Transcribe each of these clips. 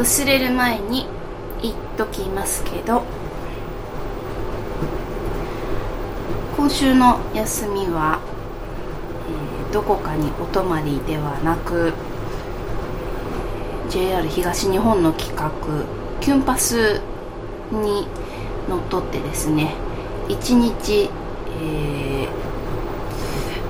忘れる前に言っときますけど今週の休みは、えー、どこかにお泊まりではなく JR 東日本の企画キュンパスにのっとってですね1日、え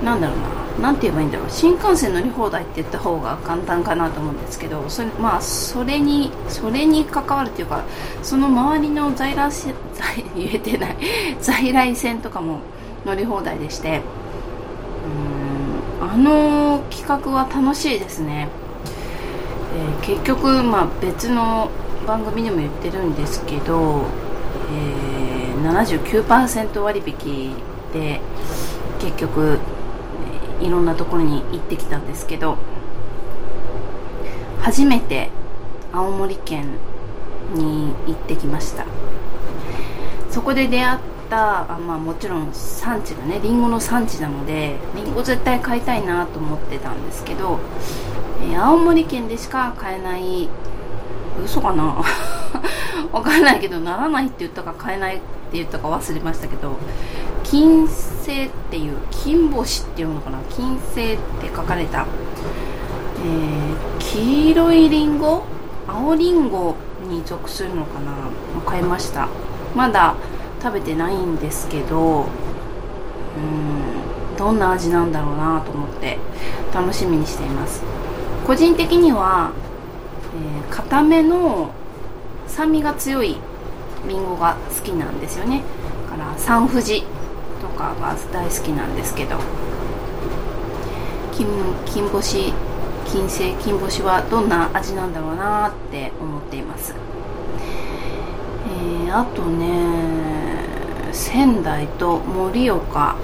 ー、なんだろうな何て言えばいいんだろう。新幹線乗り放題って言った方が簡単かなと思うんですけどそれ,、まあ、それにそれに関わるというかその周りの在来線 言えてない。在来線とかも乗り放題でしてうんあの企画は楽しいですね、えー、結局、まあ、別の番組でも言ってるんですけど、えー、79%割引で結局いろんなところに行ってきたんですけど初めて青森県に行ってきました。そこで出会ったあ、まあ、もちろん産地がねりんごの産地なのでりんご絶対買いたいなと思ってたんですけど、えー、青森県でしか買えない嘘かな？わかんないけどならないって言ったか買えないって言ったか忘れましたけど金星っていう金星っていうのかな？金星って書かれた、えー、黄色いりんご青りんごに属するのかな？買いました。まだ食べてないんですけどうんどんな味なんだろうなと思って楽しみにしています。個人的には、えー、固めの酸味が強いりんごが好きなんですよね。だから三富士とかが大好きなんですけど。金金星金星金星はどんな味なんだろうなって思っています、えー、あとね仙台と盛岡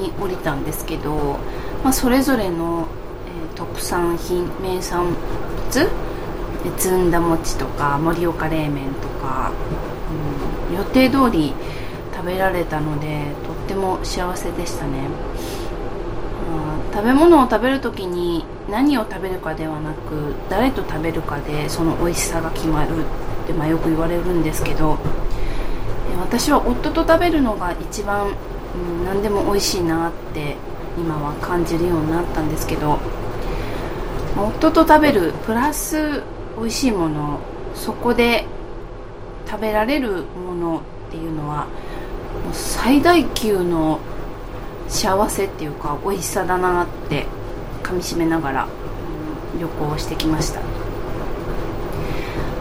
に降りたんですけど、まあ、それぞれの、えー、特産品名産物ずんだ餅とか盛岡冷麺とか、うん、予定通り食べられたのでとっても幸せでしたね、食べ物を食べる時に何を食べるかではなく誰と食べるかでその美味しさが決まるって、まあ、よく言われるんですけど私は夫と食べるのが一番、うん、何でも美味しいなって今は感じるようになったんですけど夫と食べるプラス美味しいものそこで食べられるものっていうのは最大級の幸せっていうか美味しさだなってかみしめながら、旅行をしてきました。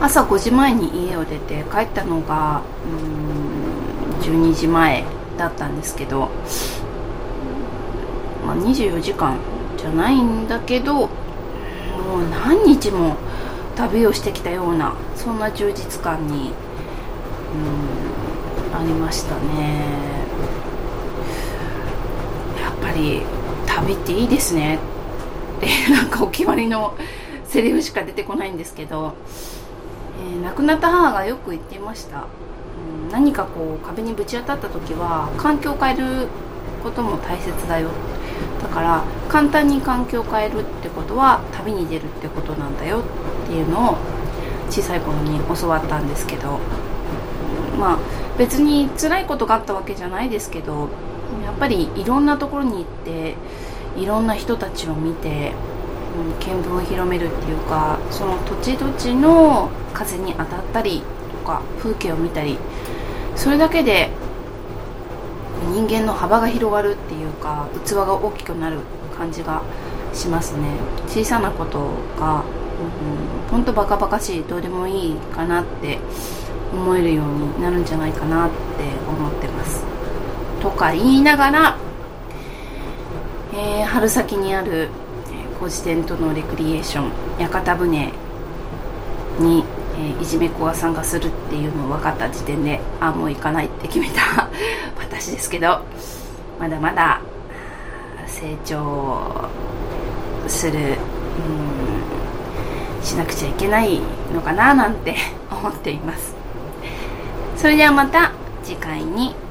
朝5時前に家を出て帰ったのがうん12時前だったんですけど、まあ、24時間じゃないんだけどもう何日も旅をしてきたようなそんな充実感にうんありましたね。やっぱり旅っていいですね。ってなんかお決まりのセリフしか出てこないんですけど、えー、亡くなった母がよく言っていました、うん、何かこう壁にぶち当たった時は環境を変えることも大切だよ。だから簡単に環境を変えるってことは旅に出るってことなんだよ。っていうのを小さい頃に教わったんですけど。まあ別に辛いことがあったわけじゃないですけどやっぱりいろんなところに行っていろんな人たちを見て、うん、見聞を広めるっていうかその土地土地の風に当たったりとか風景を見たりそれだけで人間の幅が広がるっていうか器が大きくなる感じがしますね。小さなことが、うん、ほんとバカバカしいどうでもいいかなって思えるようになるんじゃないかなって思ってます。とか言いながら、えー、春先にあるコジテントのレクリエーション屋形船に、えー、いじめ子が参加するっていうのを分かった時点であもう行かないって決めた 私ですけどまだまだ成長するうんしなくちゃいけないのかななんて 思っています。それではまた次回に。